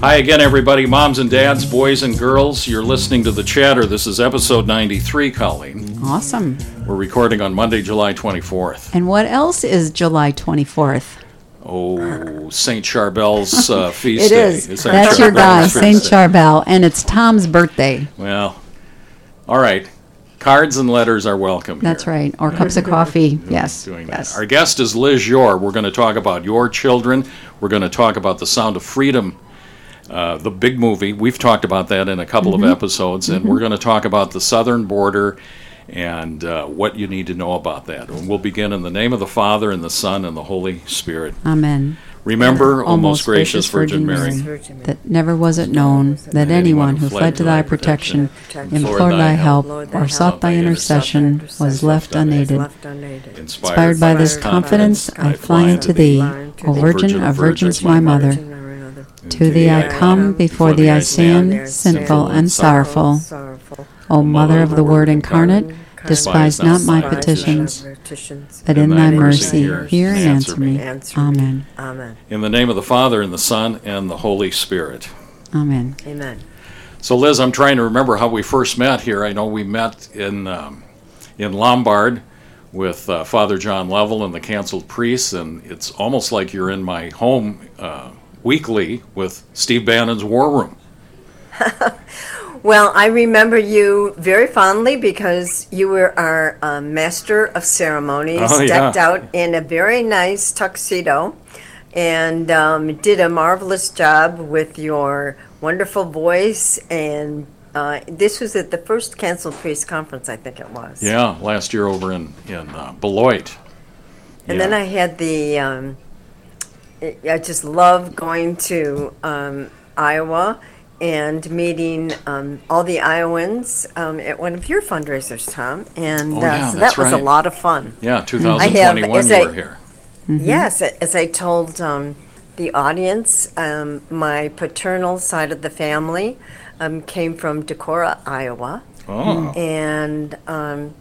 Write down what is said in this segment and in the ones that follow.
Hi again, everybody, moms and dads, boys and girls. You're listening to The Chatter. This is episode 93, Colleen. Awesome. We're recording on Monday, July 24th. And what else is July 24th? Oh, St. Charbel's uh, feast It day. is. St. That's your guy, St. Charbel, and it's Tom's birthday. Well, all right. Cards and letters are welcome. That's here. right. Or cups of coffee. Yes. Doing yes. that. Our guest is Liz Yore. We're going to talk about your children. We're going to talk about the Sound of Freedom, uh, the big movie. We've talked about that in a couple Mm-hmm. of episodes, and we're going to talk about the southern border and uh, what you need to know about that. And we'll begin in the name of the Father and the Son and the Holy Spirit. Amen. Remember, O O most gracious Virgin Mary, that never was it known that anyone who fled to thy protection, implored thy help, or sought thy intercession was left unaided. Inspired by this confidence, I fly unto thee, O Virgin of Virgins, my Mother. To thee I come, before thee I stand, sinful and sorrowful. O Mother of the Word incarnate, despise not my petitions, but in thy mercy hear and answer me. Amen. Amen. in the name of the Father and the Son and the Holy Spirit. Amen. Amen. So, Liz, I'm trying to remember how we first met here. I know we met in um, in Lombard with uh, Father John Level and the canceled priests, and it's almost like you're in my home uh, weekly with Steve Bannon's War Room. Well, I remember you very fondly because you were our um, master of ceremonies, Oh, yeah. decked out in a very nice tuxedo, and um, did a marvelous job with your wonderful voice. And uh, this was at the first Canceled Priest Conference, I think it was. Yeah, last year over in in uh, Beloit. And Yeah. then I had the, um, I I just love going to um, Iowa and meeting um, all the Iowans um, at one of your fundraisers, Tom. And Oh, uh, yeah, so that was a lot of fun. Yeah, have- 2021 as you I- were here. Yes, as I told um, the audience, um, my paternal side of the family um, came from Decorah, Iowa. Oh, and um,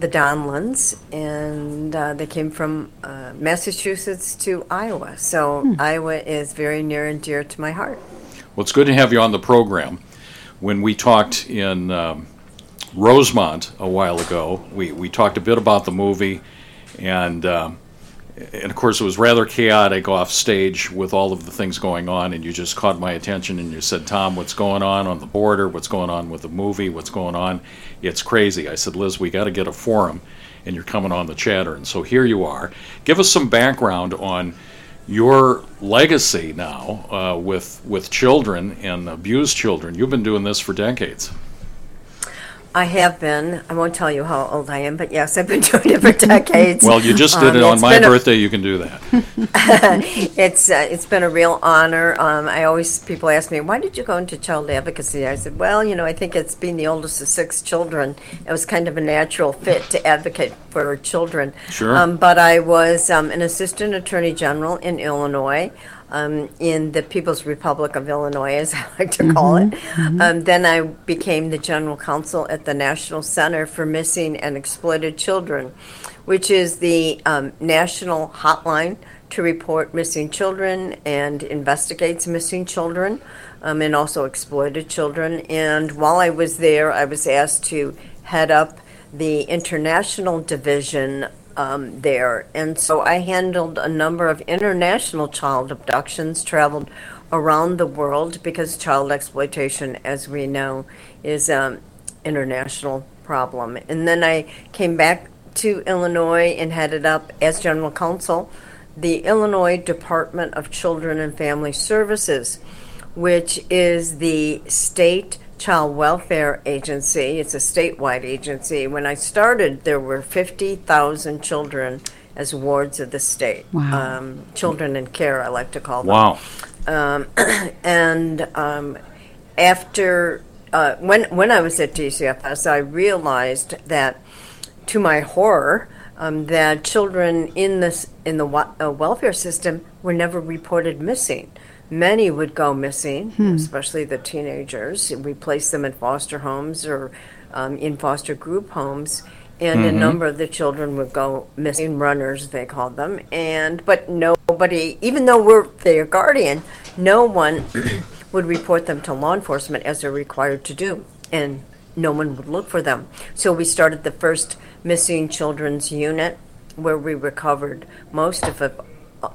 the Donlans, and uh, they came from uh, Massachusetts to Iowa. So Iowa is very near and dear to my heart. well, it's good to have you on the program. When we talked in um, Rosemont a while ago, we, we talked a bit about the movie, and um, and of course it was rather chaotic off stage with all of the things going on. And you just caught my attention, and you said, "Tom, what's going on on the border? What's going on with the movie? What's going on? It's crazy." I said, "Liz, we got to get a forum." And you're coming on the chatter, and so here you are. Give us some background on your legacy now uh, with with children and abused children. You've been doing this for decades. I have been. I won't tell you how old I am, but yes, I've been doing it for decades. Well, you just did Um, it on it's my been a- birthday. You can do that. It's uh, it's been a real honor. Um, I always people ask me why did you go into child advocacy. I said, well, you know, I think it's being the oldest of six children. It was kind of a natural fit to advocate for children. Sure. Um, but I was um, an assistant attorney general in Illinois. Um, in the People's Republic of Illinois, as I like to call it. Um, then I became the general counsel at the National Center for Missing and Exploited Children, which is the um, national hotline to report missing children and investigates missing children um, and also exploited children. And while I was there, I was asked to head up the international division um, there. And so I handled a number of international child abductions, traveled around the world because child exploitation, as we know, is an international problem. And then I came back to Illinois and headed up as general counsel the Illinois Department of Children and Family Services, which is the state child welfare agency. It's a statewide agency. When I started, there were 50,000 children as wards of the state. Wow. Um, children in care, I like to call them. Wow. Um, and um, after uh, when when I was at DCFS, I realized that, to my horror, um, that children in this in the wa- uh, welfare system were never reported missing. Many would go missing, hmm. especially the teenagers. We placed them in foster homes or um, in foster group homes, and a mm-hmm. number of the children would go missing runners, they called them. And but nobody, even though we're their guardian, no one would report them to law enforcement as they're required to do, and no one would look for them. So we started the first missing children's unit where we recovered most of it,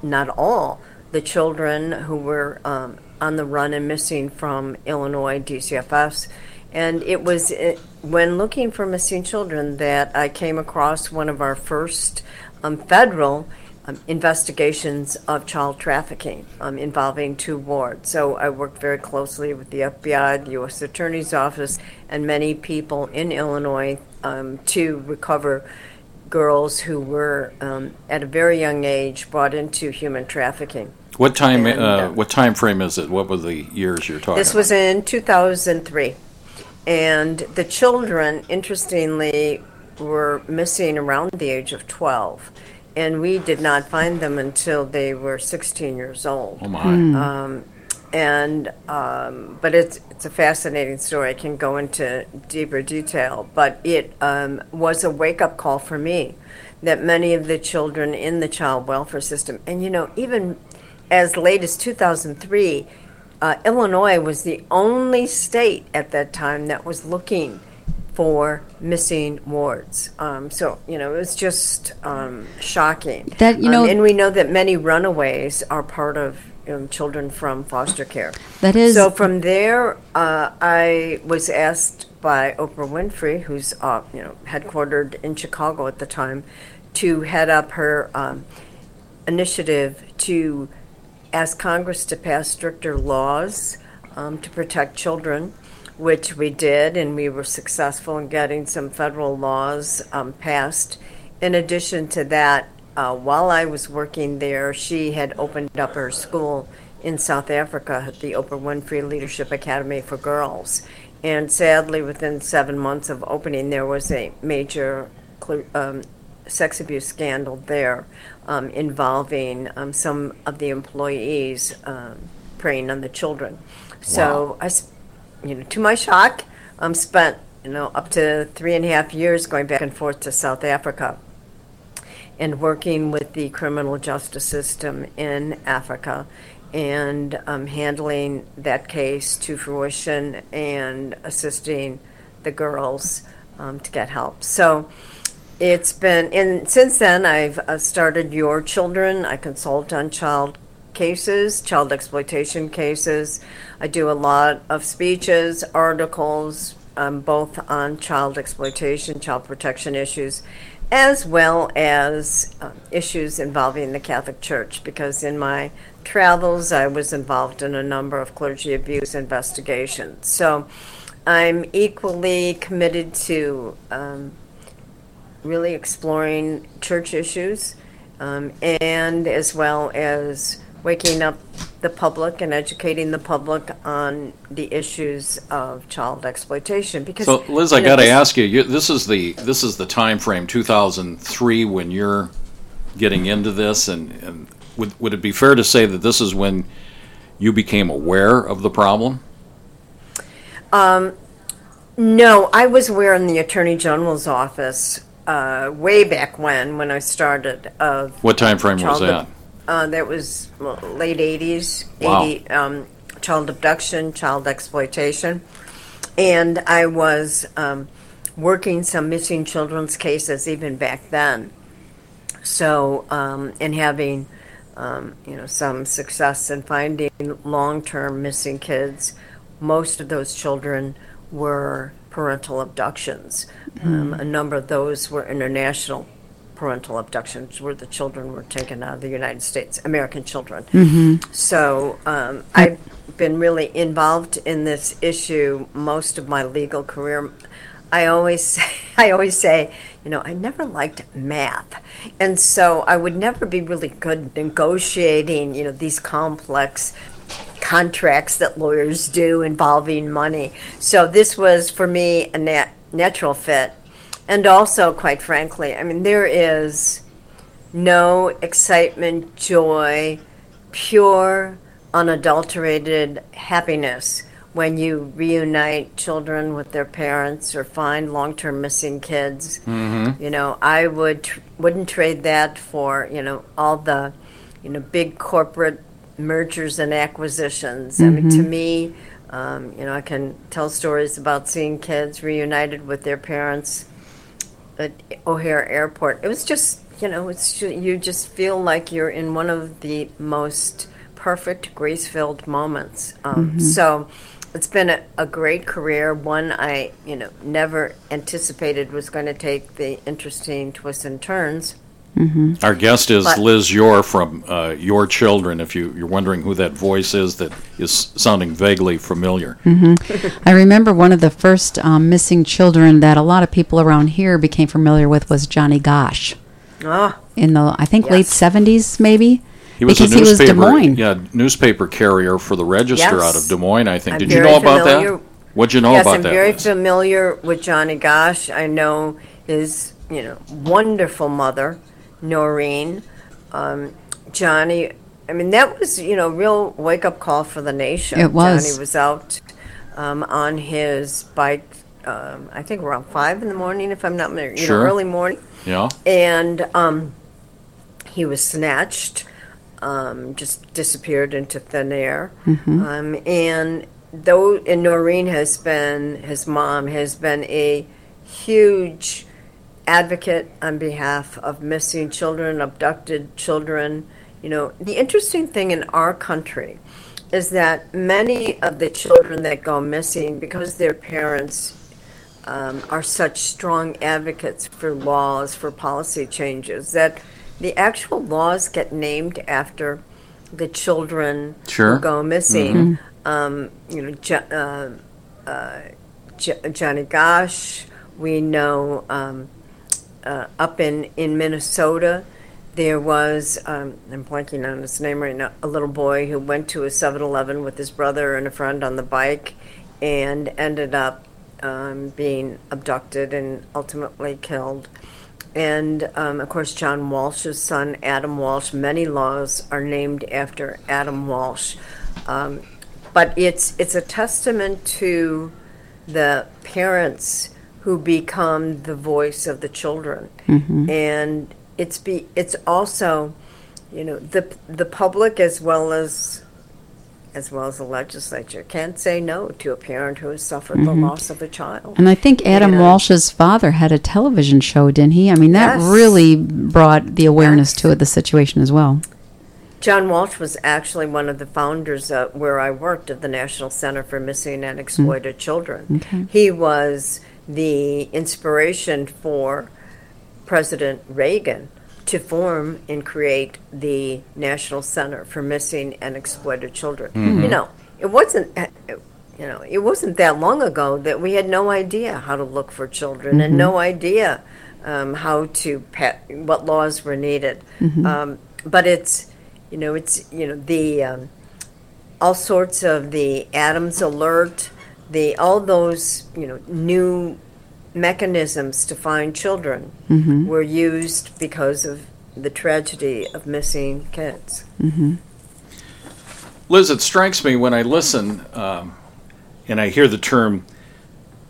not all, the children who were um, on the run and missing from Illinois DCFS. And it was uh, when looking for missing children that I came across one of our first um, federal um, investigations of child trafficking um, involving two wards. So I worked very closely with the FBI, the U.S. Attorney's Office, and many people in Illinois um, to recover girls who were um, at a very young age brought into human trafficking. What time? And, uh, uh, what time frame is it? What were the years you're talking? This was in 2003, and the children, interestingly, were missing around the age of 12, and we did not find them until they were 16 years old. Oh my! Um, and um, but it's it's a fascinating story. I can go into deeper detail, but it um, was a wake up call for me that many of the children in the child welfare system, and you know, even as late as 2003, uh, Illinois was the only state at that time that was looking for missing wards. Um, so you know, it was just um, shocking. That you know, um, and we know that many runaways are part of um, children from foster care. That is. So from there, uh, I was asked by Oprah Winfrey, who's uh, you know headquartered in Chicago at the time, to head up her um, initiative to ask Congress to pass stricter laws um, to protect children, which we did, and we were successful in getting some federal laws um, passed. In addition to that, uh, while I was working there, she had opened up her school in South Africa, the Oprah Winfrey Leadership Academy for Girls. And sadly, within seven months of opening, there was a major um, sex abuse scandal there um, involving um, some of the employees um, preying on the children. So I, you know, to my shock, um, spent you know up to three and a half years going back and forth to South Africa and working with the criminal justice system in Africa and um, handling that case to fruition and assisting the girls um, to get help. So it's been, and since then, I've uh, started Yore Children. I consult on child cases, child exploitation cases. I do a lot of speeches, articles, um, both on child exploitation, child protection issues, as well as uh, issues involving the Catholic Church, because in my travels I was involved in a number of clergy abuse investigations. So I'm equally committed to um, really exploring church issues um, and as well as waking up the public and educating the public on the issues of child exploitation. Because so, Liz, I got to ask you, you. This is the this is the time frame 2003 when you're getting into this, and, and would would it be fair to say that this is when you became aware of the problem? Um, no, I was aware in the Attorney General's office uh, way back when, when I started. Of what time frame was that? Uh, that was late 80s, wow. 80, um, child abduction, child exploitation. And I was um, working some missing children's cases even back then. So, um, and having, um, you know, some success in finding long-term missing kids. Most of those children were parental abductions. Mm. a number of those were international parental abductions where the children were taken out of the United States, American children. Mm-hmm. So um, I've been really involved in this issue most of my legal career. I always say, I always say, you know, I never liked math, and so I would never be really good negotiating, you know, these complex contracts that lawyers do involving money. So this was for me a nat- natural fit and also, quite frankly, I mean, there is no excitement, joy, pure, unadulterated happiness when you reunite children with their parents or find long-term missing kids. Mm-hmm. You know, I would tr- wouldn't trade that for you know all the you know big corporate mergers and acquisitions. I mean, to me, um, you know, I can tell stories about seeing kids reunited with their parents at O'Hare Airport. It was just, you know, it's ju- you just feel like you're in one of the most perfect, grace-filled moments. Um, So it's been a, a great career. One I, you know, never anticipated was going to take the interesting twists and turns. Our guest is But- Liz Yore from uh, Yore Children, if you, you're wondering who that voice is that is sounding vaguely familiar. I remember one of the first um, missing children that a lot of people around here became familiar with was Johnny Gosch Ah, in the I think late seventies maybe. He was because a he was newspaper, Des Moines. yeah, newspaper carrier for the Register Yes. out of Des Moines, I think. I'm Did you very know about familiar- that? What'd you know yes, about I'm that? very Liz? familiar with Johnny Gosch. I know his, you know, wonderful mother, Noreen. Um, Johnny, I mean, that was, you know, real wake up call for the nation. It was. Johnny was out um, on his bike. Um, I think around five in the morning, if I'm not, mi- you Sure. know, early morning Yeah, and um, he was snatched, um, just disappeared into thin air. Um, and though and Noreen has been his mom has been a huge advocate on behalf of missing children, abducted children. You know, the interesting thing in our country is that many of the children that go missing because their parents um, are such strong advocates for laws, for policy changes, that the actual laws get named after the children Sure. who go missing. Um, you know, jo- uh, uh, J- Johnny Gosch, we know um, uh, up in, in Minnesota, there was, um, I'm blanking on his name right now, a little boy who went to a 7 Eleven with his brother and a friend on the bike and ended up um, being abducted and ultimately killed. And um, of course, John Walsh's son, Adam Walsh, many laws are named after Adam Walsh. Um, but it's, it's a testament to the parents who become the voice of the children. And it's be it's also, you know, the the public as well as as well as the legislature can't say no to a parent who has suffered the loss of a child. And I think Adam Yeah. Walsh's father had a television show, didn't he? I mean, that Yes. really brought the awareness Yes. to the situation as well. John Walsh was actually one of the founders uh, where I worked at the National Center for Missing and Exploited Children. Okay. He was the inspiration for President Reagan to form and create the National Center for Missing and Exploited Children. You know, it wasn't. You know, it wasn't that long ago that we had no idea how to look for children and no idea um, how to pa- what laws were needed. Um, but it's, you know, it's you know the um, all sorts of the Adams Alert, the all those you know new mechanisms to find children were used because of the tragedy of missing kids. Liz, it strikes me when I listen um, and I hear the term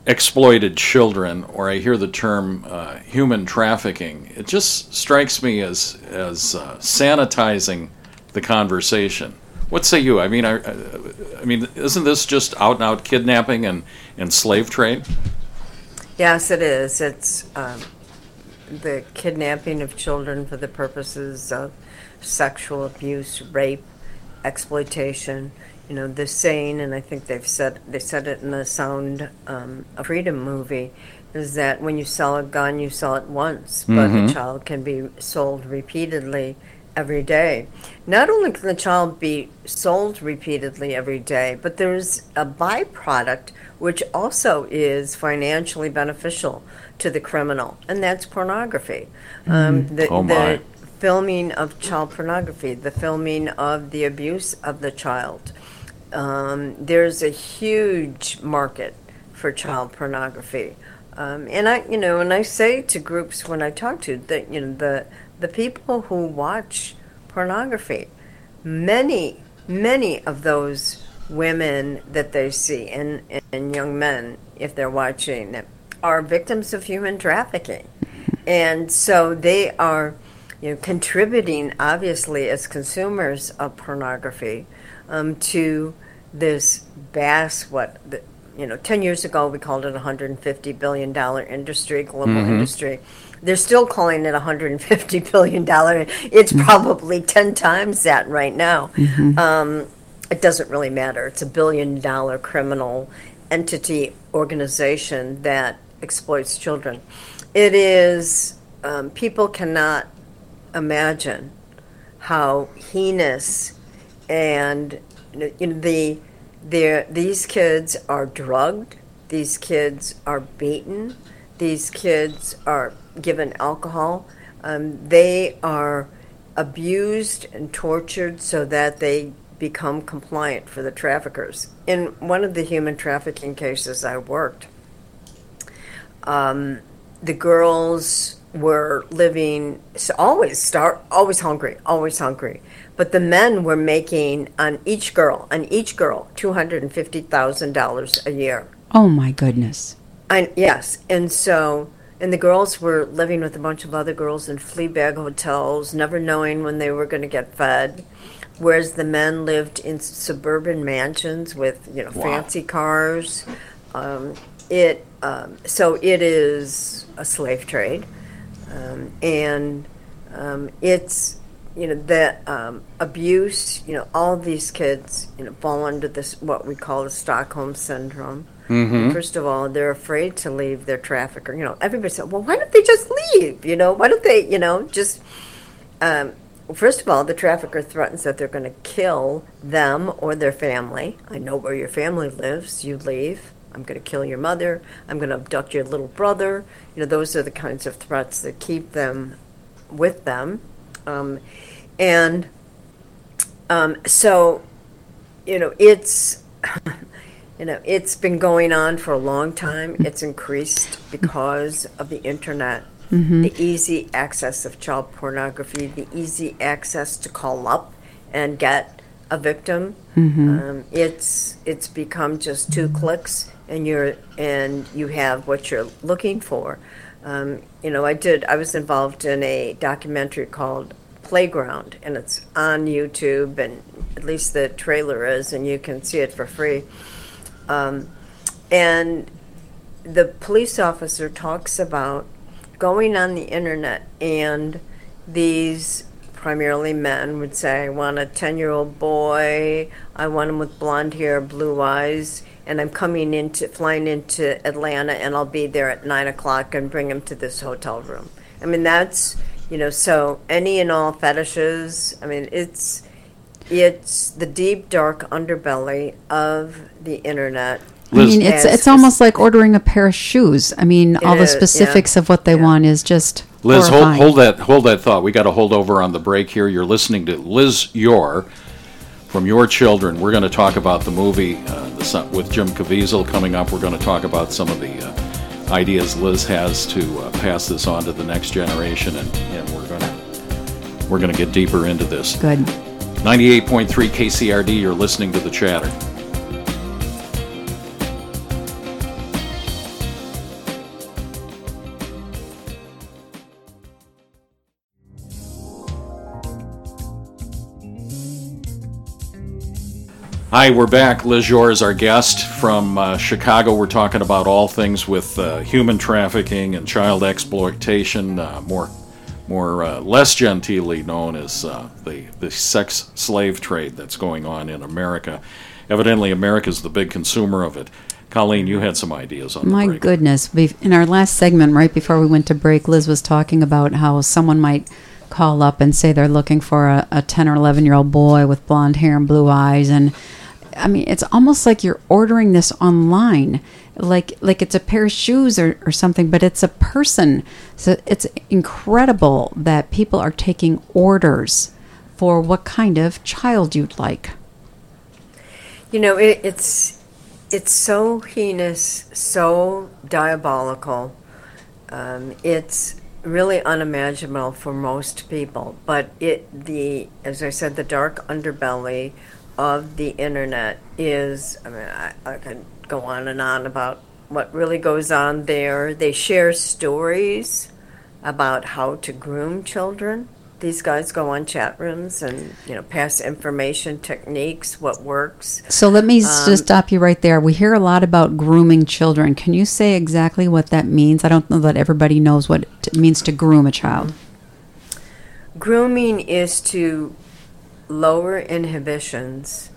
exploited children or I hear the term uh, human trafficking, it just strikes me as, as uh, sanitizing the conversation. What say you? I mean, I, I mean, isn't this just out and out kidnapping and, and slave trade? Yes, it is. It's um, the kidnapping of children for the purposes of sexual abuse, rape, exploitation. You know, the saying, and I think they've said they said it in the Sound um, of Freedom movie, is that when you sell a gun, you sell it once, but the child can be sold repeatedly every day. Not only can the child be sold repeatedly every day, but there's a byproduct which also is financially beneficial to the criminal, and that's pornography. Um, the, Oh, my. the filming of child pornography, the filming of the abuse of the child. Um, there's a huge market for child pornography. Um, and I, you know, and I say to groups when I talk to that, you know, the the people who watch pornography, many, many of those women that they see and, and young men, if they're watching it, are victims of human trafficking. And so they are you know, contributing obviously as consumers of pornography um, to this vast what the, you know 10 years ago we called it a 150 billion dollar industry global mm-hmm. industry they're still calling it a 150 billion dollar it's mm-hmm. probably 10 times that right now mm-hmm. um, it doesn't really matter it's a billion dollar criminal entity organization that exploits children it is um, people cannot imagine how heinous and you know, the these kids are drugged, these kids are beaten, these kids are given alcohol, um, they are abused and tortured so that they become compliant for the traffickers. In one of the human trafficking cases I worked, um, the girls were living so always start always hungry, always hungry. But the men were making on each girl, on each girl, two hundred and fifty thousand dollars a year. Oh my goodness! And yes, and so and the girls were living with a bunch of other girls in flea bag hotels, never knowing when they were going to get fed. Whereas the men lived in suburban mansions with you know wow. fancy cars. Um, it um, so it is a slave trade, um, and um, it's you know that um, abuse. You know, all these kids you know fall under this what we call the Stockholm syndrome. Mm-hmm. First of all, they're afraid to leave their trafficker. You know, everybody said, "Well, why don't they just leave?" You know, why don't they? You know, just. Um, first of all, the trafficker threatens that they're going to kill them or their family. I know where your family lives. You leave. I'm going to kill your mother. I'm going to abduct your little brother. You know, those are the kinds of threats that keep them with them. Um, and um, so, you know, it's. You know, it's been going on for a long time. It's increased because of the internet, mm-hmm. the easy access of child pornography, the easy access to call up and get a victim. Mm-hmm. Um, it's it's become just two clicks, and you're and you have what you're looking for. Um, you know, I did. I was involved in a documentary called Playground, and it's on YouTube, and at least the trailer is, and you can see it for free. Um, and the police officer talks about going on the internet, and these primarily men would say, I want a 10 year old boy, I want him with blonde hair, blue eyes, and I'm coming into, flying into Atlanta, and I'll be there at 9 o'clock and bring him to this hotel room. I mean, that's you know, so any and all fetishes. I mean, it's it's the deep dark underbelly of the internet. I mean, it's it's almost like ordering a pair of shoes. I mean, all the specifics yeah. of what they yeah. want is just. Liz, hold, hold, that hold that thought. We got to hold over on the break here. You're listening to Liz Yore from Yore Children. We're going to talk about the movie uh, the, with Jim Caviezel coming up. We're going to talk about some of the uh, ideas Liz has to uh, pass this on to the next generation, and, and we're going to we're going to get deeper into this. Good. 98.3 KCRD, you're listening to the chatter. Hi, we're back. Liz Yore is our guest from uh, Chicago. We're talking about all things with uh, human trafficking and child exploitation, uh, more more uh, less genteelly known as uh, the the sex slave trade that's going on in America. Evidently, America is the big consumer of it. Colleen, you had some ideas on My goodness. In our last segment, right before we went to break, Liz was talking about how someone might call up and say they're looking for a, a 10 or 11 year old boy with blonde hair and blue eyes. And I mean, it's almost like you're ordering this online like like it's a pair of shoes or, or something, but it's a person. So it's incredible that people are taking orders for what kind of child you'd like. You know, it, it's it's so heinous, so diabolical. Um, it's really unimaginable for most people. But it the as I said, the dark underbelly of the internet is. I mean, I, I can go on and on about what really goes on there. They share stories about how to groom children. these guys go on chat rooms and you know pass information, techniques, what works. So let me um, just stop you right there. We hear a lot about grooming children. Can you say exactly what that means? I don't know that everybody knows what it means to groom a child. Grooming is to lower inhibitions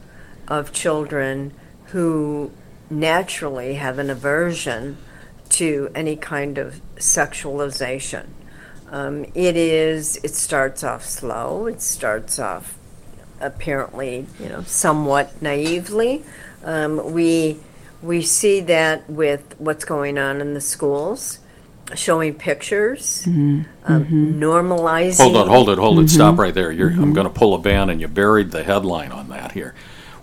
of children who naturally have an aversion to any kind of sexualization. Um, it is. It starts off slow. It starts off apparently, you know, somewhat naively. Um, we we see that with what's going on in the schools, showing pictures, mm-hmm. Um, mm-hmm. normalizing. Hold on, hold it, hold it. Mm-hmm. Stop right there. You're, I'm going to pull a ban, and you buried the headline on that here.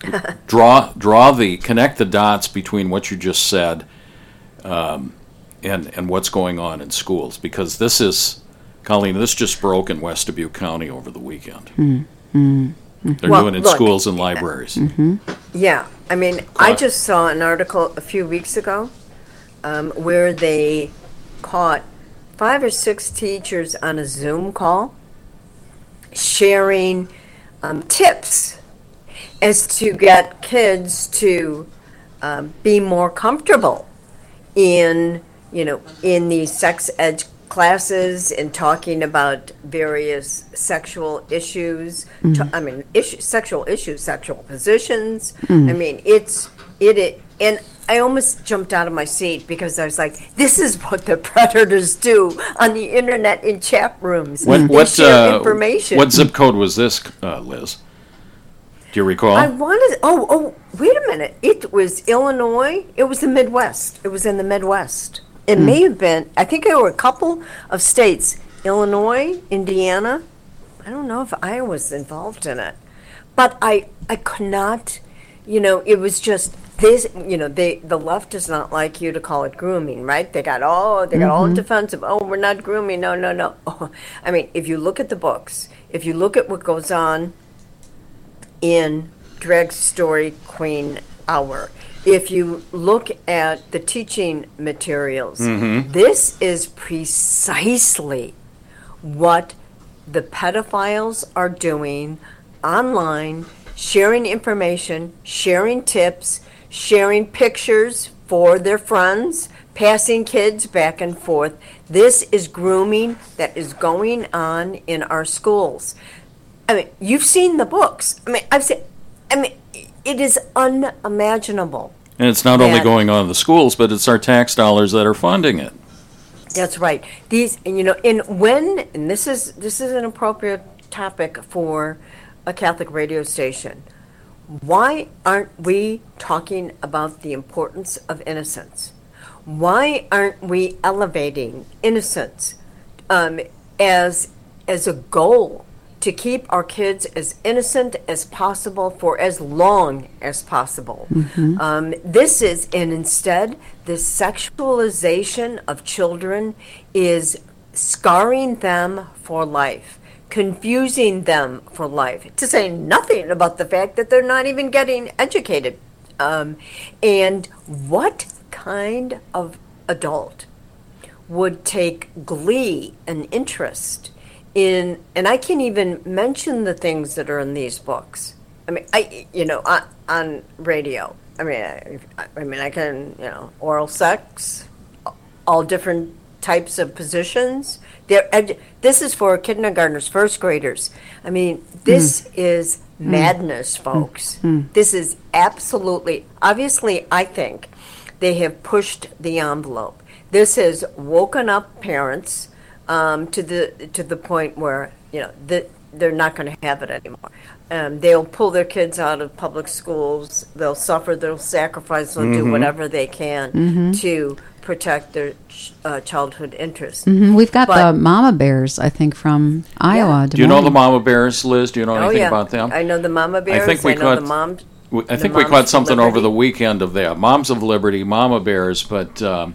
draw draw the connect the dots between what you just said um, and and what's going on in schools because this is Colleen this just broke in West Dubuque County over the weekend. Mm-hmm. They're well, doing it in look, schools and libraries. Mm-hmm. Yeah, I mean, I just saw an article a few weeks ago um, where they caught five or six teachers on a Zoom call sharing um, tips is to get kids to um, be more comfortable in you know in these sex ed classes and talking about various sexual issues mm. to, i mean issue, sexual issues sexual positions mm. i mean it's it, it and I almost jumped out of my seat because I was like, "This is what the predators do on the internet in chat rooms. What, they what share uh, information." What zip code was this, uh, Liz? Do you recall? I wanted. Oh, oh, wait a minute. It was Illinois. It was the Midwest. It was in the Midwest. It mm. may have been. I think there were a couple of states: Illinois, Indiana. I don't know if I was involved in it, but I I could not. You know, it was just this. You know, they the left does not like you to call it grooming, right? They got all they got mm-hmm. all defensive. Oh, we're not grooming. No, no, no. Oh, I mean, if you look at the books, if you look at what goes on in Drag Story Queen Hour. If you look at the teaching materials, mm-hmm. this is precisely what the pedophiles are doing online, sharing information, sharing tips, sharing pictures for their friends, passing kids back and forth. This is grooming that is going on in our schools. I mean, you've seen the books. I mean, I've seen. I mean, it is unimaginable. And it's not only going on in the schools, but it's our tax dollars that are funding it. That's right. These, and you know, and when, and this is this is an appropriate topic for a Catholic radio station. Why aren't we talking about the importance of innocence? Why aren't we elevating innocence um, as as a goal to keep our kids as innocent as possible for as long as possible. Mm-hmm. Um, this is, and instead, the sexualization of children is scarring them for life, confusing them for life, to say nothing about the fact that they're not even getting educated. Um, and what kind of adult would take glee and interest in, and I can't even mention the things that are in these books. I mean, I, you know, on, on radio. I mean, I, I mean, I can, you know, oral sex, all different types of positions. There, this is for kindergartners, first graders. I mean, this mm. is madness, mm. folks. Mm. This is absolutely, obviously, I think they have pushed the envelope. This has woken up parents um, to the to the point where you know that they're not going to have it anymore. Um, they'll pull their kids out of public schools. They'll suffer. They'll sacrifice. They'll do mm-hmm. whatever they can mm-hmm. to protect their uh, childhood interests. Mm-hmm. We've got But- the mama bears, I think, from Iowa. Do you know the mama bears, Liz? Do you know Oh, anything yeah. about them? I know the mama bears. I think we know the mom. I think we caught something over the weekend of that. Moms of Liberty, Mama Bears, but um,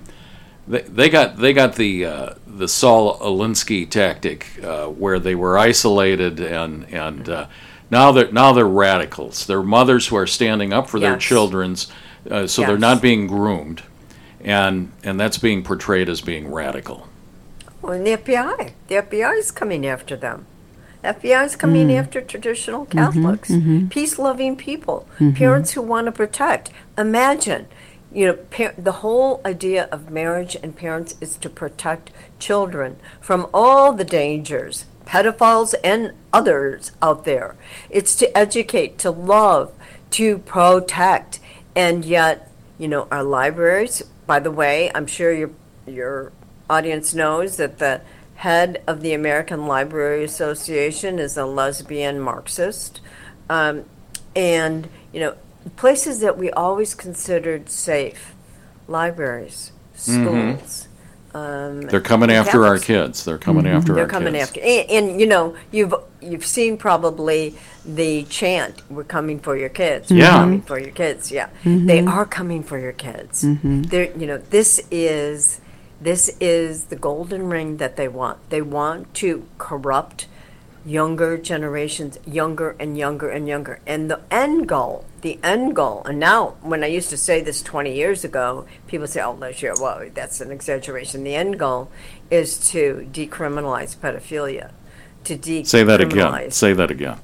they, they got they got the uh, the Saul Alinsky tactic, uh, where they were isolated and and uh, now they're now they're radicals. They're mothers who are standing up for their children's, uh, so they're not being groomed, and and that's being portrayed as being radical. Well, and the FBI, the FBI is coming after them. FBI is coming mm. after traditional mm-hmm, Catholics, mm-hmm. peace loving people, mm-hmm. parents who want to protect. Imagine, you know, par- the whole idea of marriage and parents is to protect children from all the dangers, pedophiles and others out there. It's to educate, to love, to protect. And yet, you know, our libraries, by the way, I'm sure your, your audience knows that the head of the American Library Association is a lesbian Marxist. Um, and, you know, places that we always considered safe libraries, mm-hmm. schools. Um, They're coming after our kids. They're coming mm-hmm. after They're our coming after, and, and, you know, you've you've seen probably the chant, "We're coming for your kids." We're Yeah. coming for your kids. Yeah, they are coming for your kids. They're, you know, this is this is the golden ring that they want. They want to corrupt younger generations, younger and younger and younger. And the end goal, the end goal, and now when I used to say this 20 years ago, people say, oh, sure, well, that's an exaggeration. The end goal is to decriminalize pedophilia. To decriminalize. Say that again. Say that again.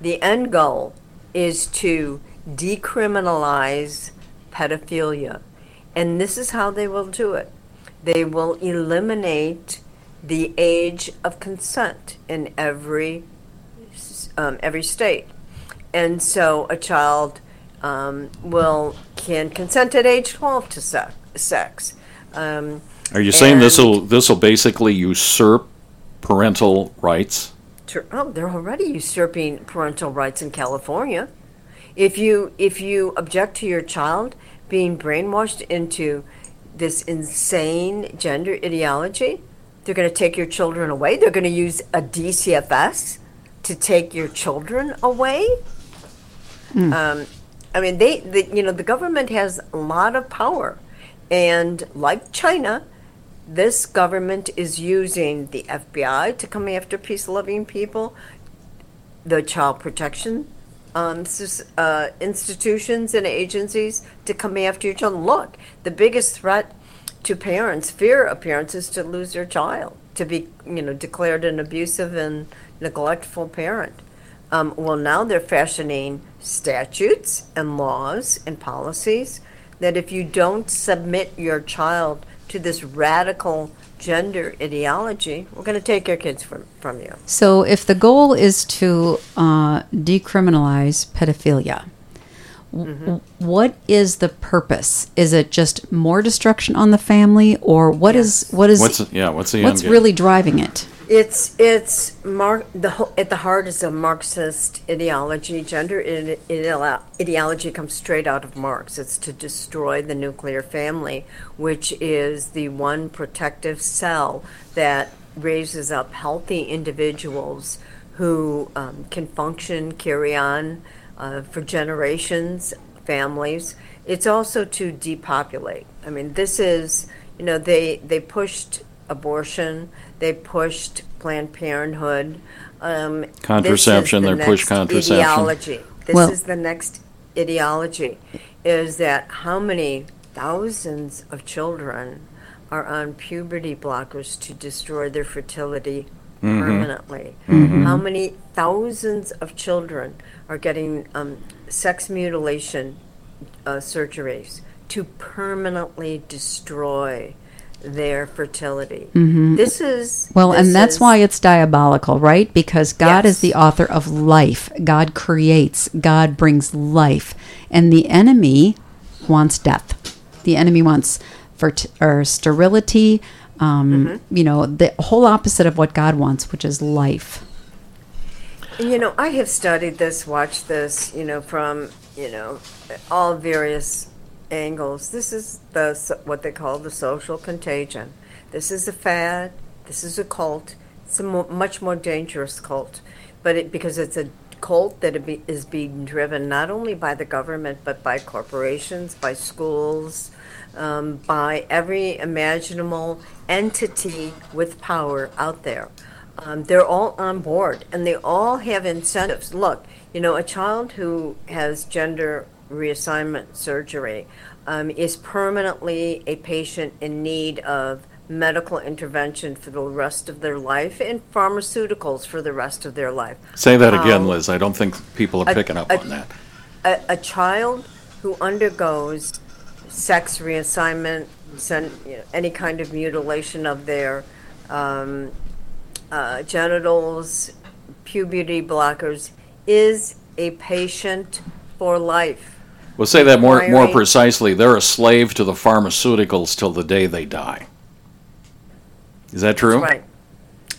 The end goal is to decriminalize pedophilia. And this is how they will do it they will eliminate the age of consent in every um, every state, and so a child um, will can consent at age twelve to sex. sex. Um, Are you saying this will this will basically usurp parental rights? Oh, they're already usurping parental rights in California. If you if you object to your child being brainwashed into this insane gender ideology. They're going to take your children away. They're going to use a DCFS to take your children away. Mm. Um, I mean, they, the, you know, the government has a lot of power, and like China, this government is using the FBI to come after peace-loving people, the Child Protection um, uh, institutions and agencies to come after your children. Look, the biggest threat to parents, fear of parents, is to lose their child, to be you know declared an abusive and neglectful parent. Um, well, now they're fashioning statutes and laws and policies that if you don't submit your child to this radical gender ideology, we're going to take your kids from, from you. So, if the goal is to uh, decriminalize pedophilia, mm-hmm. what is the purpose? Is it just more destruction on the family, or what yes. is what is what's yeah what's the what's really driving it? It's it's mar- the at the heart is a Marxist ideology. Gender ideology comes straight out of Marx. It's to destroy the nuclear family, which is the one protective cell that raises up healthy individuals who um, can function, carry on uh, for generations, families. It's also to depopulate. I mean, this is you know they they pushed abortion. They pushed Planned Parenthood. Um, contraception. The they pushed contraception. Ideology. This well, is the next ideology. Is that how many thousands of children are on puberty blockers to destroy their fertility mm-hmm. permanently? Mm-hmm. How many thousands of children are getting um, sex mutilation uh, surgeries to permanently destroy their fertility. Mm-hmm. This is well, this and that's is, why it's diabolical, right? Because God yes. is the author of life. God creates. God brings life, and the enemy wants death. The enemy wants or sterility. Um, mm-hmm. You know, the whole opposite of what God wants, which is life. You know, I have studied this, watched this, you know, from you know all various angles. This is the what they call the social contagion. This is a fad. This is a cult. It's a mo- much more dangerous cult, but it, because it's a cult that be, is being driven not only by the government but by corporations, by schools, um, by every imaginable entity with power out there. Um, they're all on board and they all have incentives. Look, you know, a child who has gender reassignment surgery um, is permanently a patient in need of medical intervention for the rest of their life and pharmaceuticals for the rest of their life. Say that again, Liz. I don't think people are picking up a- on that. A, a child who undergoes sex reassignment, sen- you know, any kind of mutilation of their um, uh, genitals, puberty blockers, is a patient for life. Well, say that more, more Requiring- precisely. They're a slave to the pharmaceuticals till the day they die. Is that true? Right.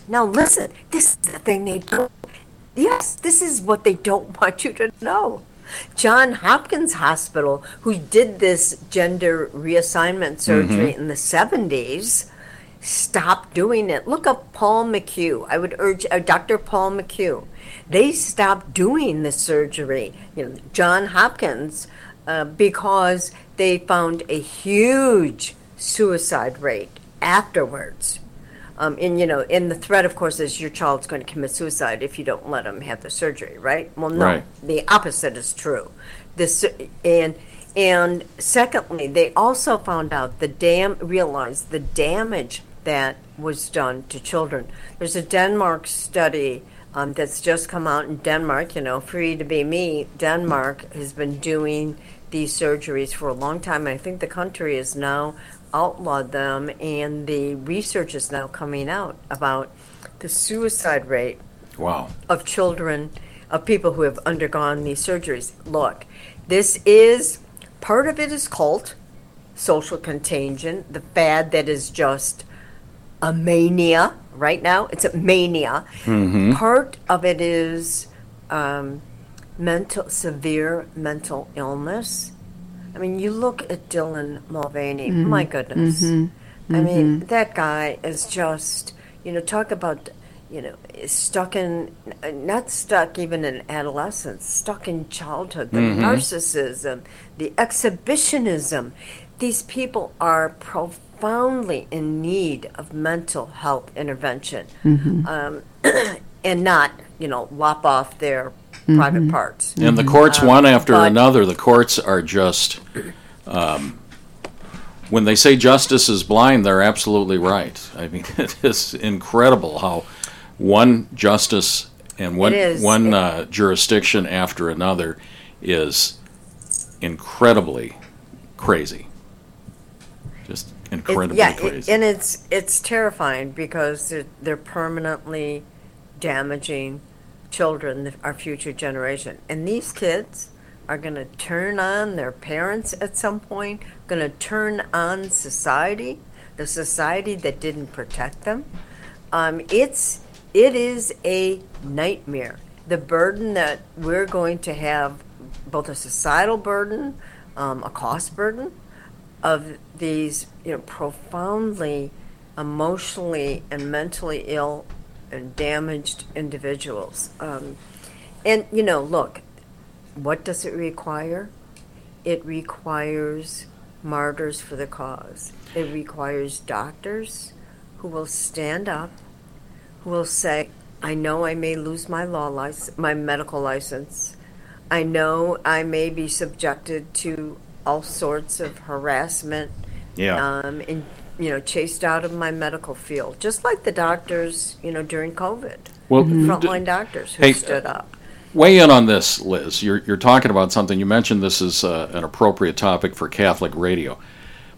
Now listen, this is the thing they don't. Yes, this is what they don't want you to know. John Hopkins Hospital, who did this gender reassignment surgery in the 70s, stopped doing it. Look up Paul McHugh. I would urge uh, Dr. Paul McHugh. They stopped doing the surgery, you know, John Hopkins, uh, because they found a huge suicide rate afterwards. Um, and you know, and the threat, of course, is your child's going to commit suicide if you don't let them have the surgery, right? Well, no, Right. the opposite is true. This and and secondly, they also found out the dam realized the damage that was done to children. There's a Denmark study um, that's just come out in Denmark. You know, free to be me. Denmark has been doing these surgeries for a long time. I think the country is now outlawed them, and the research is now coming out about the suicide rate Wow. of children, of people who have undergone these surgeries. Look, this is part of it is cult, social contagion, the fad that is just a mania right now. It's a mania. Part of it is um, mental, severe mental illness. I mean, you look at Dylan Mulvaney. Mm-hmm. My goodness. Mm-hmm. I mean, mm-hmm. that guy is just, you know, talk about, you know, stuck in, not stuck even in adolescence, stuck in childhood, the narcissism, the exhibitionism. These people are profoundly in need of mental health intervention um, and not, you know, lop off their private parts. And the courts, one after but- another, the courts are just, um, when they say justice is blind, they're absolutely right. I mean, it is incredible how one justice and one, It is. one uh, jurisdiction after another is incredibly crazy. Just It- incredibly yeah, it- crazy. and it's it's terrifying because they're, they're permanently damaging children, our future generation. And these kids are going to turn on their parents at some point, going to turn on society, the society that didn't protect them. Um, it's it is a nightmare. The burden that we're going to have, both a societal burden, um, a cost burden, of these, you know, profoundly emotionally and mentally ill and damaged individuals. Um, and, you know, look, what does it require? It requires martyrs for the cause. It requires doctors who will stand up, who will say, I know I may lose my law license, my medical license. I know I may be subjected to all sorts of harassment Yeah. um, you know chased out of my medical field, just like the doctors, you know, during COVID, Well, frontline doctors who Hey, stood up. Weigh in on this, Liz. You're, you're talking about something. You mentioned this is uh, an appropriate topic for Catholic radio.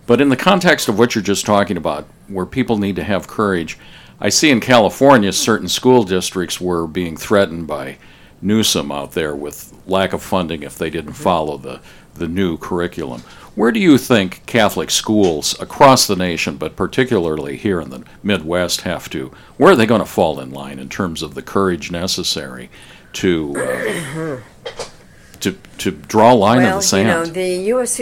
But in the context of what you're just talking about, where people need to have courage, I see in California certain school districts were being threatened by Newsom out there with lack of funding if they didn't follow the, the new curriculum. Where do you think Catholic schools across the nation, but particularly here in the Midwest, have to? Where are they going to fall in line in terms of the courage necessary to uh, to to draw a line in Well, the you know, the U.S.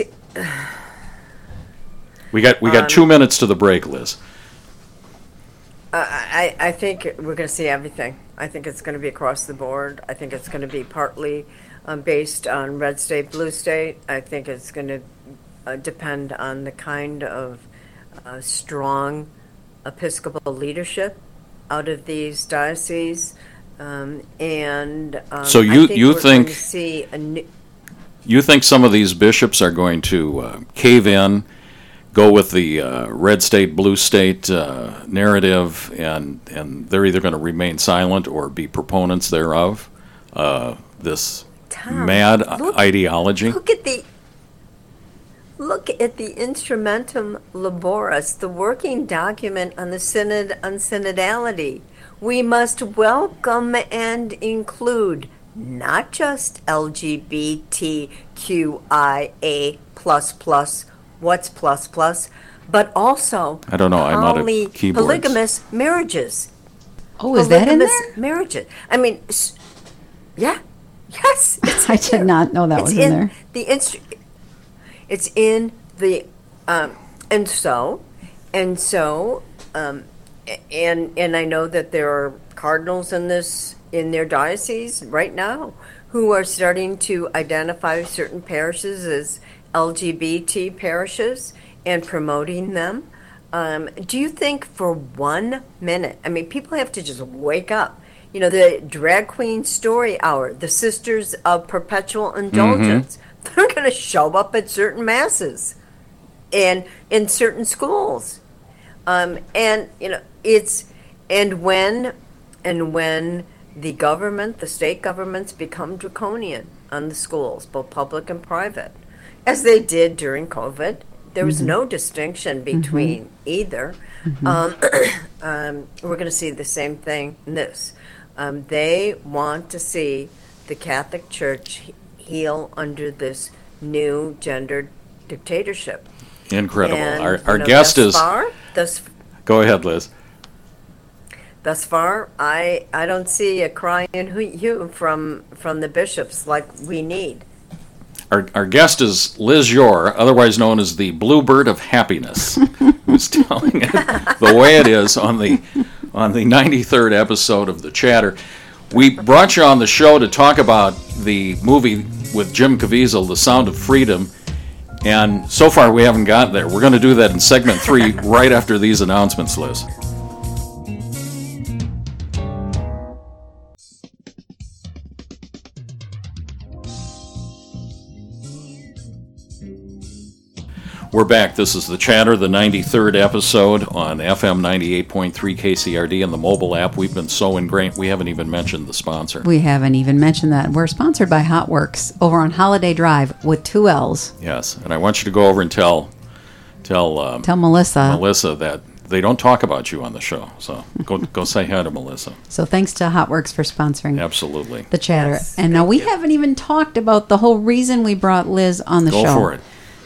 we got we um, got two minutes to the break, Liz. I, I think we're going to see everything. I think it's going to be across the board. I think it's going to be partly um, based on red state, blue state. I think it's going to uh, depend on the kind of uh, strong Episcopal leadership out of these dioceses. Um, and um, So I you- think you think- to see a new, You think some of these bishops are going to uh, cave in, go with the uh, red state, blue state uh, narrative, and and they're either going to remain silent or be proponents thereof. Uh, this Tom, mad look- ideology. Look at the look at the instrumentum laboris, the working document on the synod on synodality. We must welcome and include not just LGBTQIA plus plus, what's plus plus, but also I don't know, I'm not a keyboards. polygamous marriages. Oh, is that in there? Marriages. I mean, yeah, yes. I did not know that It's was in there. The instru- it's in the, um, and so, and so, um, and and I know that there are cardinals in this in their diocese right now who are starting to identify certain parishes as LGBT parishes and promoting them. Um, do you think for one minute? I mean, people have to just wake up. You know, the drag queen story hour, the Sisters of Perpetual Indulgence, they're going to show up at certain masses and in certain schools. Um, and, you know, it's, and when, and when the government, the state governments become draconian on the schools, both public and private, as they did during COVID, there was no distinction between either. Um, um, we're going to see the same thing in this. Um, they want to see the Catholic Church heal under this new gendered dictatorship. Incredible. And, our you our know, guest thus is. Far, thus, Go ahead, Liz. thus far, I, I don't see a crying hue from from the bishops like we need. Our, our guest is Liz Yore, otherwise known as the Bluebird of Happiness, who's telling it the way it is on the on the 93rd episode of The Chatter. We brought you on the show to talk about the movie with Jim Caviezel, The Sound of Freedom, and so far we haven't gotten there. We're going to do that in segment three, right after these announcements, Liz. We're back. This is the Chatter, the 93rd episode on FM 98.3 KCRD and the mobile app. We've been so ingrained, we haven't even mentioned the sponsor. We haven't even mentioned that. We're sponsored by Hotworks over on Holiday Drive with two L's. Yes, and I want you to go over and tell tell um, Tell Melissa. Melissa that they don't talk about you on the show. So go go say hi to Melissa. So thanks to Hotworks for sponsoring Absolutely. the chatter. Yes, and now we you. haven't even talked about the whole reason we brought Liz on the Go show. for it.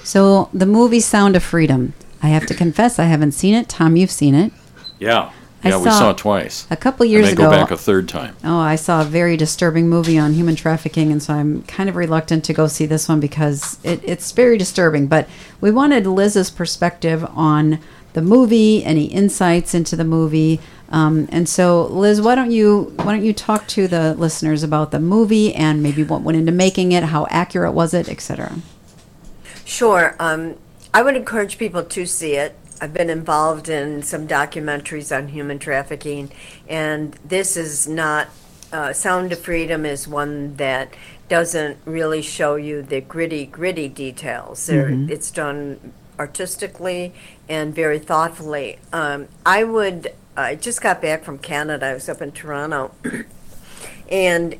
So the movie Sound of Freedom. I have to confess I haven't seen it. Tom, you've seen it. Yeah. I Yeah, we saw- saw it twice. A couple years may ago. go back a third time. Oh, I saw a very disturbing movie on human trafficking, and so I'm kind of reluctant to go see this one because it, it's very disturbing. But we wanted Liz's perspective on the movie, any insights into the movie, um, and so Liz, why don't you why don't you talk to the listeners about the movie and maybe what went into making it, how accurate was it, etc. Sure. Um, I would encourage people to see it. I've been involved in some documentaries on human trafficking, and this is not. Uh, Sound of Freedom is one that doesn't really show you the gritty, gritty details. There, It's done artistically and very thoughtfully. Um, I would. I just got back from Canada. I was up in Toronto, and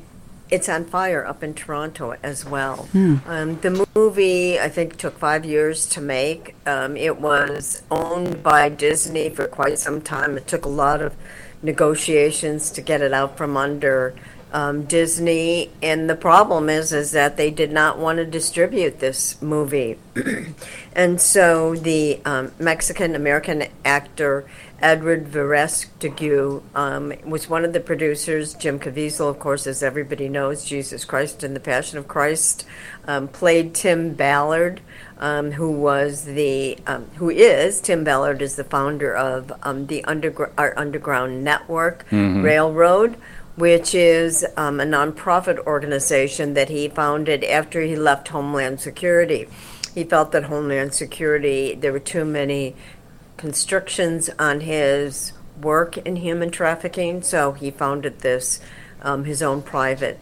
it's on fire up in Toronto as well. Um, the movie, I think, took five years to make. Um, it was owned by Disney for quite some time. It took a lot of negotiations to get it out from under um, Disney. And the problem is, is that they did not want to distribute this movie. and so the um, Mexican American actor Edward Verástegui um, was one of the producers. Jim Caviezel, of course, as everybody knows, Jesus Christ and the Passion of Christ, um, played Tim Ballard, um, who was the um, who is Tim Ballard is the founder of um, the undergr- our Underground Network Railroad. Which is um, a nonprofit organization that he founded after he left Homeland Security. He felt that Homeland Security, there were too many constrictions on his work in human trafficking, so he founded this, um, his own private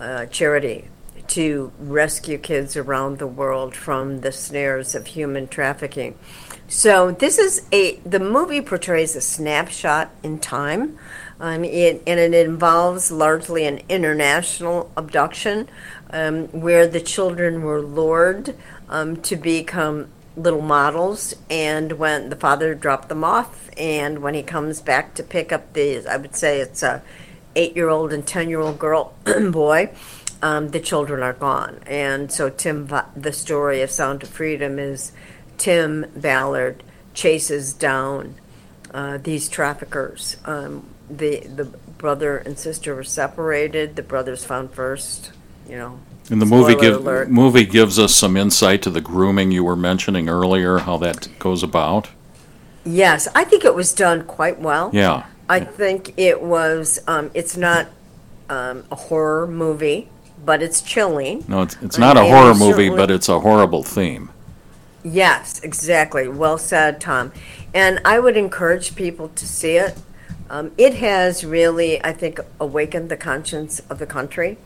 uh, charity to rescue kids around the world from the snares of human trafficking. So this is a the movie portrays a snapshot in time. Um, it, and it involves largely an international abduction um, where the children were lured um, to become little models. And when the father dropped them off, and when he comes back to pick up the, I would say it's a eight year old and 10 year old girl, boy, um, the children are gone. And so Tim, the story of Sound of Freedom is Tim Ballard chases down uh, these traffickers. Um, the the brother and sister were separated. The brother's found first. You know. And the movie give, movie gives us some insight to the grooming you were mentioning earlier, how that goes about. Yes, I think it was done quite well. Yeah. I think it was. Um, it's not um, a horror movie, but it's chilling. No, it's, it's not a horror movie, but it's a horrible theme. Yes, exactly. Well said, Tom. And I would encourage people to see it. Um, it has really, I think, awakened the conscience of the country.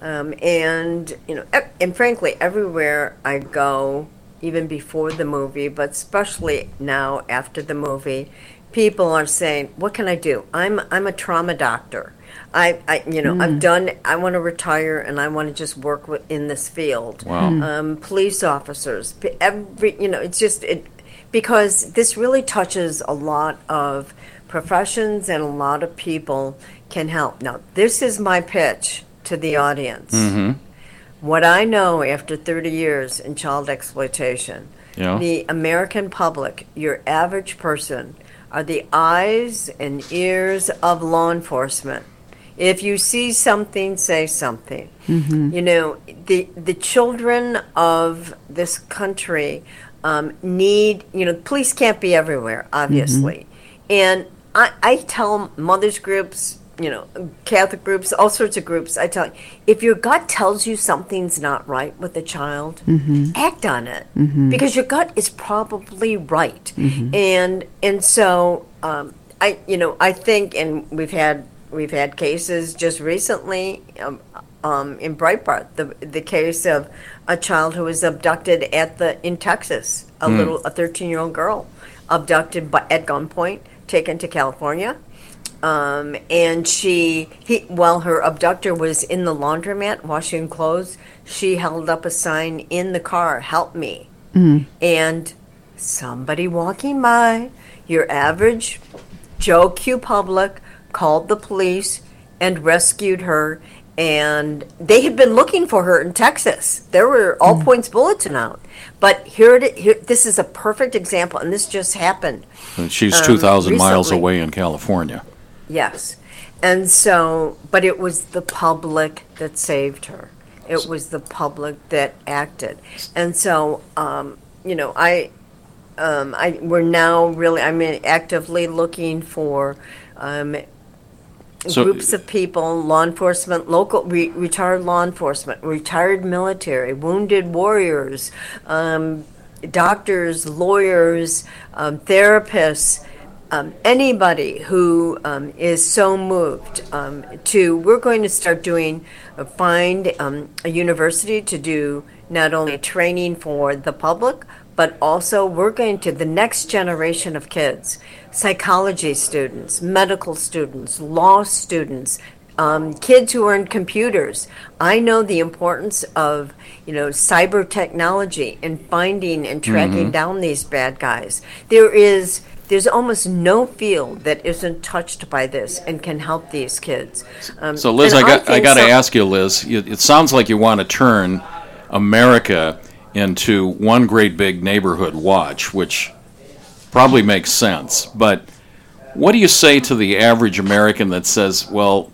Um, and, you know, and frankly, everywhere I go, even before the movie, but especially now after the movie, people are saying, "What can I do? I'm I'm a trauma doctor. I, I you know, mm. I've done. I want to retire and I want to just work with, in this field. Wow. Um, police officers, every you know, it's just it because this really touches a lot of professions and a lot of people can help. Now, this is my pitch to the audience. Mm-hmm. What I know after 30 years in child exploitation, yeah. the American public, your average person, are the eyes and ears of law enforcement. If you see something, say something. Mm-hmm. You know, the the children of this country um, need. You know, police can't be everywhere, obviously, mm-hmm. and I, I tell mothers groups, you know, Catholic groups, all sorts of groups. I tell you, if your gut tells you something's not right with the child, mm-hmm. act on it mm-hmm. because your gut is probably right. Mm-hmm. And and so um, I, you know, I think, and we've had we've had cases just recently um, um, in Breitbart, the the case of a child who was abducted at the in Texas, a Mm. little a thirteen year old girl abducted by, at gunpoint taken to California. Um, and she, he, while her abductor was in the laundromat washing clothes, she held up a sign in the car, "Help me!" Mm. And somebody walking by, your average Joe Q public, called the police and rescued her. And they had been looking for her in Texas. There were all points bulletin out. But here, it, here, this is a perfect example, and this just happened. And she's Um, 2,000 miles away in California. Yes. And so, but it was the public that saved her. It was the public that acted. And so, um, you know, I, um, I, we're now really, I'm actively looking for, um, So- groups of people, law enforcement, local, re- retired law enforcement, retired military, wounded warriors, um, doctors, lawyers, um, therapists, um, anybody who um, is so moved um, to, we're going to start doing, uh, find um, a university to do not only training for the public, but also we're going to the next generation of kids, psychology students, medical students, law students, um, kids who are in computers. I know the importance of you know cyber technology and finding and tracking down these bad guys. There is there's almost no field that isn't touched by this and can help these kids. Um, So Liz, I got, I think got to some- ask you, Liz, it sounds like you want to turn America into one great big neighborhood watch, which probably makes sense. But what do you say to the average American that says, well,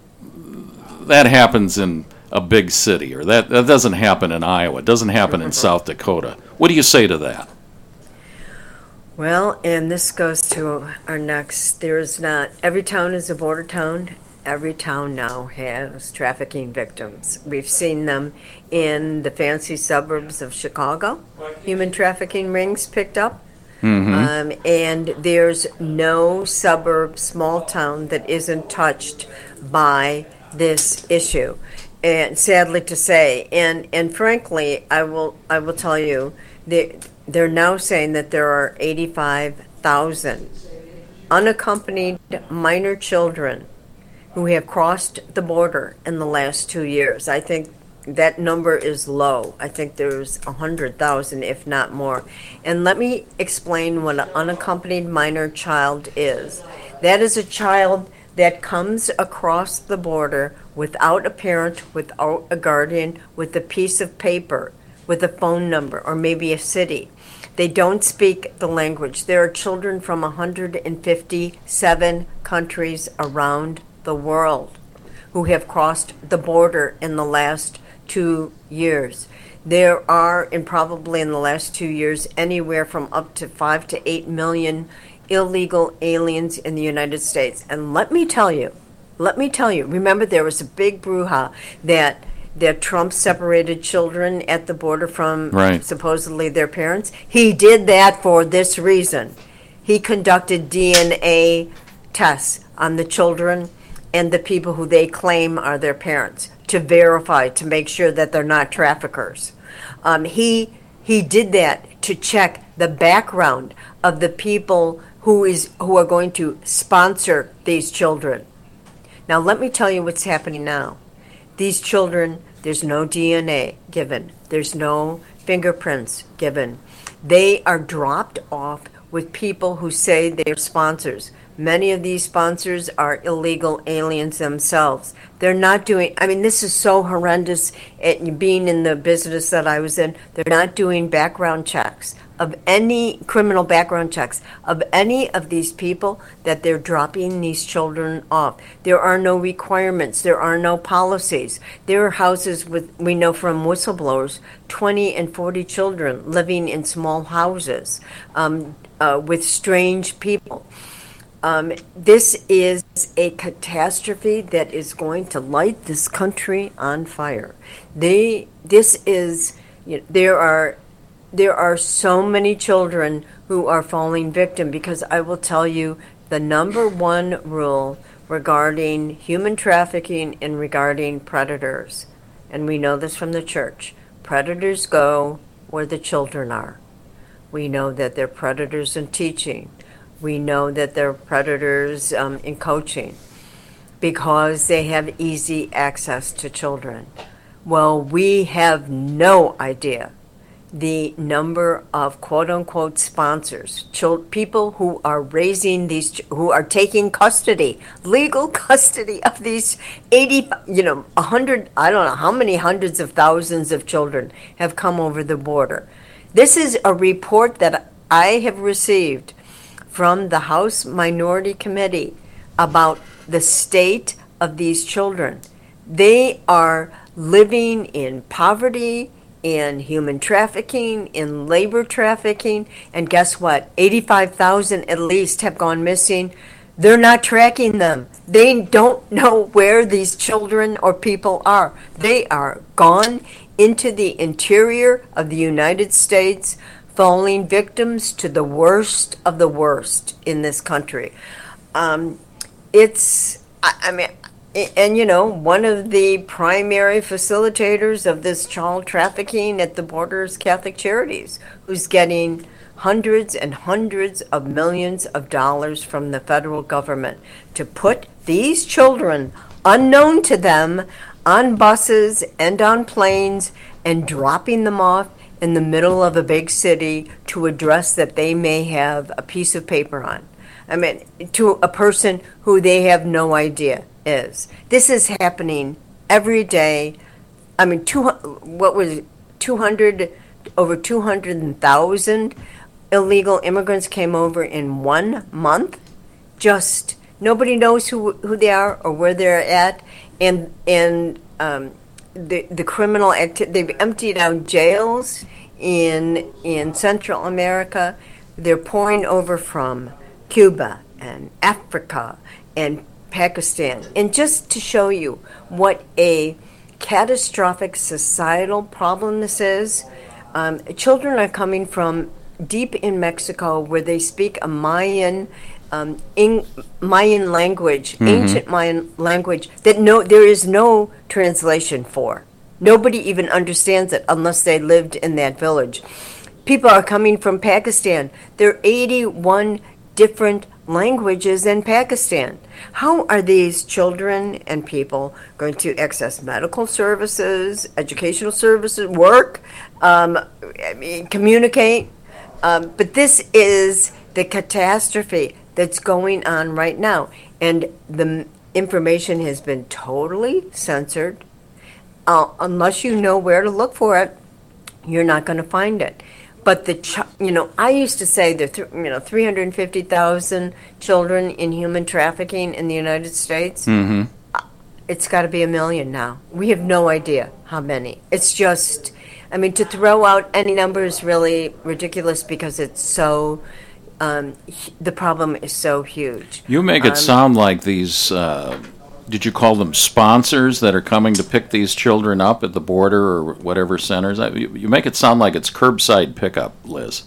that happens in a big city, or that, that doesn't happen in Iowa, it doesn't happen in South Dakota? What do you say to that? Well, and this goes to our next. There is not every town is a border town. Every town now has trafficking victims. We've seen them in the fancy suburbs of Chicago. Human trafficking rings picked up. Um, and there's no suburb, small town that isn't touched by this issue. And sadly to say, and, and frankly, I will I will tell you, the, they're now saying that there are 85,000 unaccompanied minor children who have crossed the border in the last two years. I think that number is low. I think there's 100,000, if not more. And let me explain what an unaccompanied minor child is. That is a child that comes across the border without a parent, without a guardian, with a piece of paper, with a phone number, or maybe a city. They don't speak the language. There are children from 157 countries around the world who have crossed the border in the last two years. There are, and probably in the last two years, anywhere from up to five to eight million illegal aliens in the United States. And let me tell you, let me tell you, remember there was a big brouhaha that that Trump separated children at the border from Right. supposedly their parents. He did that for this reason. He conducted DNA tests on the children and the people who they claim are their parents to verify, to make sure that they're not traffickers. Um, he he did that to check the background of the people who is who are going to sponsor these children. Now, let me tell you what's happening now. These children, there's no DNA given, there's no fingerprints given. They are dropped off with people who say they're sponsors. Many of these sponsors are illegal aliens themselves. They're not doing, I mean, this is so horrendous. It, being in the business that I was in, they're not doing background checks of any criminal background checks of any of these people that they're dropping these children off. There are no requirements, there are no policies. There are houses with, we know from whistleblowers, 20 and 40 children living in small houses um, uh, with strange people. Um, this is a catastrophe that is going to light this country on fire. They, this is, you know, there are there are so many children who are falling victim because I will tell you the number one rule regarding human trafficking and regarding predators, and we know this from the church predators go where the children are. We know that they're predators in teaching. We know that they're predators um, in coaching because they have easy access to children. Well, we have no idea the number of quote unquote sponsors, chil- people who are raising these, who are taking custody, legal custody of these 80, you know, 100, I don't know how many hundreds of thousands of children have come over the border. This is a report that I have received from the House Minority Committee about the state of these children. They are living in poverty, in human trafficking, in labor trafficking, and guess what? 85,000 at least have gone missing. They're not tracking them. They don't know where these children or people are. They are gone into the interior of the United States, falling victims to the worst of the worst in this country. Um, it's, I, I mean, and you know, one of the primary facilitators of this child trafficking at the border is Catholic Charities, who's getting hundreds and hundreds of millions of dollars from the federal government to put these children, unknown to them, on buses and on planes and dropping them off in the middle of a big city to a dress that they may have a piece of paper on. I mean, to a person who they have no idea is. This is happening every day. I mean, two, what was it, 200, over 200,000 illegal immigrants came over in one month. Just nobody knows who, who they are or where they're at. And, and um, the, the criminal activity, they've emptied out jails in, in Central America. They're pouring over from Cuba and Africa and Pakistan. And just to show you what a catastrophic societal problem this is, um, children are coming from deep in Mexico where they speak a Mayan. Um, in Mayan language, ancient Mayan language that no, there is no translation for. Nobody even understands it unless they lived in that village. people are coming from Pakistan. There are 81 different languages in Pakistan. How are these children and people going to access medical services, educational services, work, um, I mean, communicate? Um, but this is the catastrophe that's going on right now. And the information has been totally censored. Uh, unless you know where to look for it, you're not going to find it. But the, ch- you know, I used to say there, th- you know, 350,000 children in human trafficking in the United States. Mm-hmm. It's got to be a million now. We have no idea how many. It's just, I mean, to throw out any number is really ridiculous because it's so, um, the problem is so huge. You make it Um, sound like these, uh, did you call them sponsors that are coming to pick these children up at the border or whatever centers? I- You you make it sound like it's curbside pickup, Liz.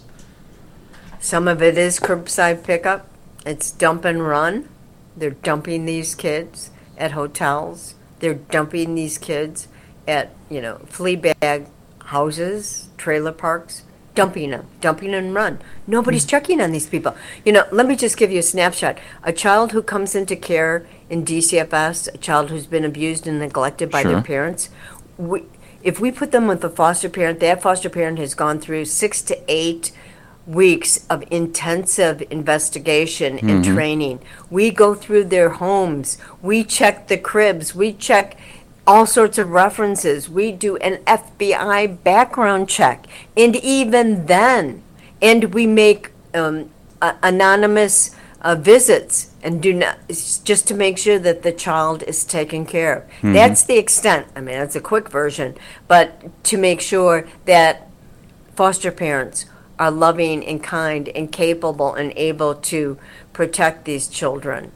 Some of it is curbside pickup. It's dump and run. They're dumping these kids at hotels. They're dumping these kids at, you know, flea bag houses, trailer parks, dumping them, dumping and run. Nobody's hmm. checking on these people. You know, let me just give you a snapshot. A child who comes into care in DCFS, a child who's been abused and neglected by Sure. their parents, we, if we put them with a foster parent, that foster parent has gone through six to eight weeks of intensive investigation and training. We go through their homes. We check the cribs. We check all sorts of references. We do an FBI background check. And even then, and we make um, a- anonymous uh, visits and do not, it's just to make sure that the child is taken care of. That's the extent. I mean, that's a quick version, but to make sure that foster parents are loving and kind and capable and able to protect these children.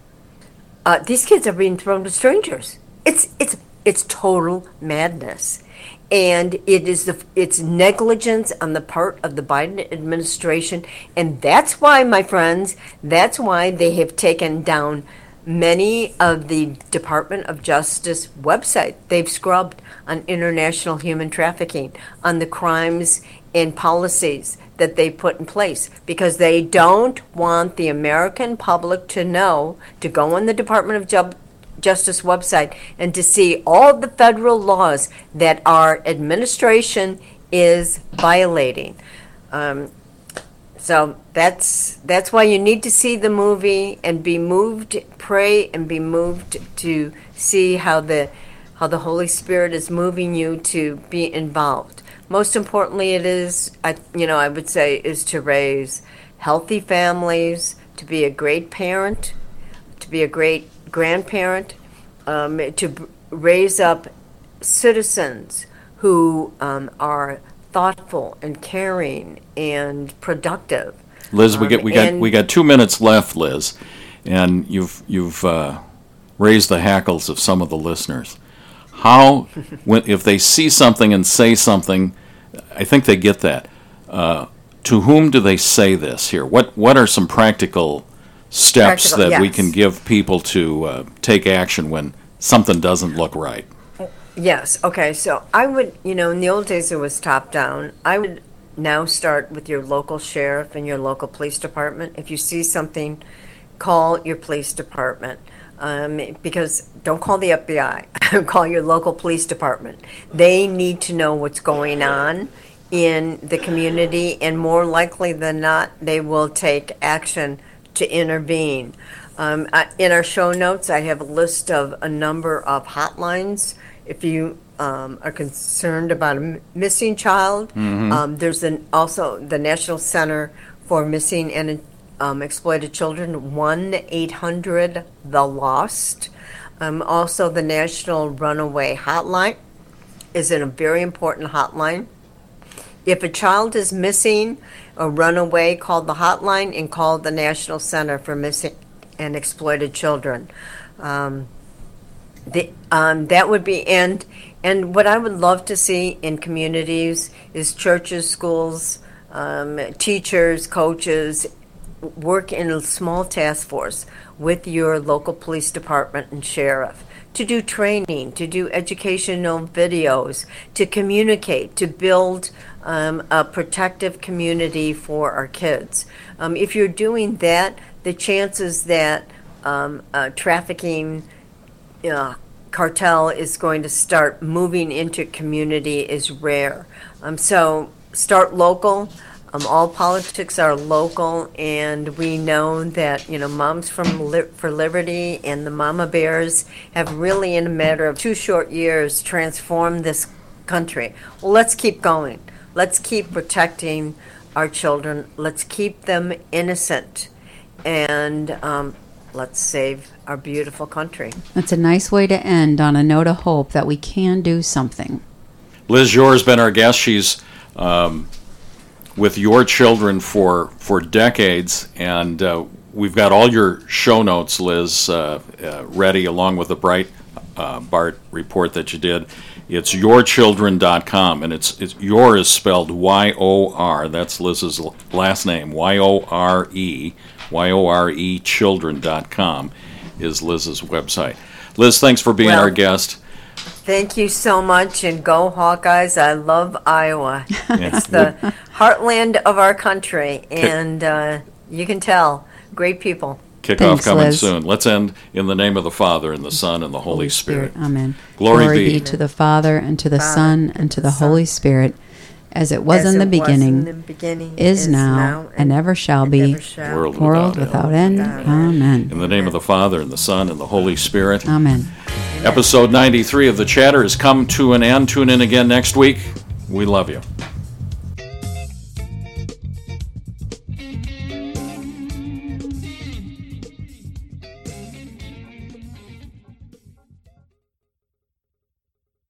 Uh, these kids are being thrown to strangers. It's it's it's total madness, and it is the it's negligence on the part of the Biden administration, and that's why, my friends, that's why they have taken down many of the Department of Justice website. They've scrubbed on international human trafficking, on the crimes and policies that they put in place because they don't want the American public to know to go on the Department of Ju- Justice website and to see all the federal laws that our administration is violating. Um, so that's that's why you need to see the movie and be moved, pray and be moved to see how the how the Holy Spirit is moving you to be involved. Most importantly, it is I you know I would say is to raise healthy families, to be a great parent, to be a great grandparent, um, to b- raise up citizens who um, are thoughtful and caring and productive. Liz, we Um, get we got we got two minutes left, Liz, and you've you've uh, raised the hackles of some of the listeners. How, when if they see something and say something, I think they get that. Uh, to whom do they say this here? What what are some practical steps Practical, that we yes. can give people to uh, take action when something doesn't look right? Yes, okay, so I would, you know, in the old days it was top down. I would now start with your local sheriff and your local police department. If you see something, call your police department. Um, because don't call the FBI, call your local police department. They need to know what's going on in the community, and more likely than not, they will take action to intervene. Um, I- in our show notes, I have a list of a number of hotlines. If you um, are concerned about a m- missing child, um, there's an, also the National Center for Missing and um, Exploited Children, 1 800 The Lost. Um, also, the National Runaway Hotline is a very important hotline. If a child is missing or run away, call the hotline and call the National Center for Missing and Exploited Children. Um, the, um, that would be and and what I would love to see in communities is churches, schools, um, teachers, coaches work in a small task force with your local police department and sheriff to do training, to do educational videos, to communicate, to build um, a protective community for our kids. Um, if you're doing that, the chances that um, trafficking uh, cartel is going to start moving into community is rare. Um, so start local. Um, all politics are local, and we know that you know Moms from Li- for Liberty and the Mama Bears have really, in a matter of two short years, transformed this country. Well, let's keep going. Let's keep protecting our children. Let's keep them innocent, and um, let's save our beautiful country. That's a nice way to end on a note of hope that we can do something. Liz Yore has been our guest. She's um, with Yore Children for for decades, and uh, we've got all your show notes, Liz, uh, uh, ready along with the Bright uh, Bart report that you did. It's yorechildren.com, and it's, it's your is spelled Y O R. That's Liz's last name, Y O R E, Y O R E children.com is Liz's website. Liz, thanks for being Well- our guest. Thank you so much, and go Hawkeyes! I love Iowa. It's the heartland of our country, and uh, you can tell, great people. Kickoff Thanks, coming Liz. soon. Let's end in the name of the Father, and the Son, and the Holy Spirit. Amen. Glory be. to the Father, and to the Father, Son, and to the Son. Holy Spirit, as it was As in the it was in beginning, the beginning, is now, and ever shall and be, ever shall World world without without end. Without end. Amen. In the name of the Father, and the Son, and the Holy Spirit. Amen. Episode 93 of The Chatter has come to an end. Tune in again next week. We love you.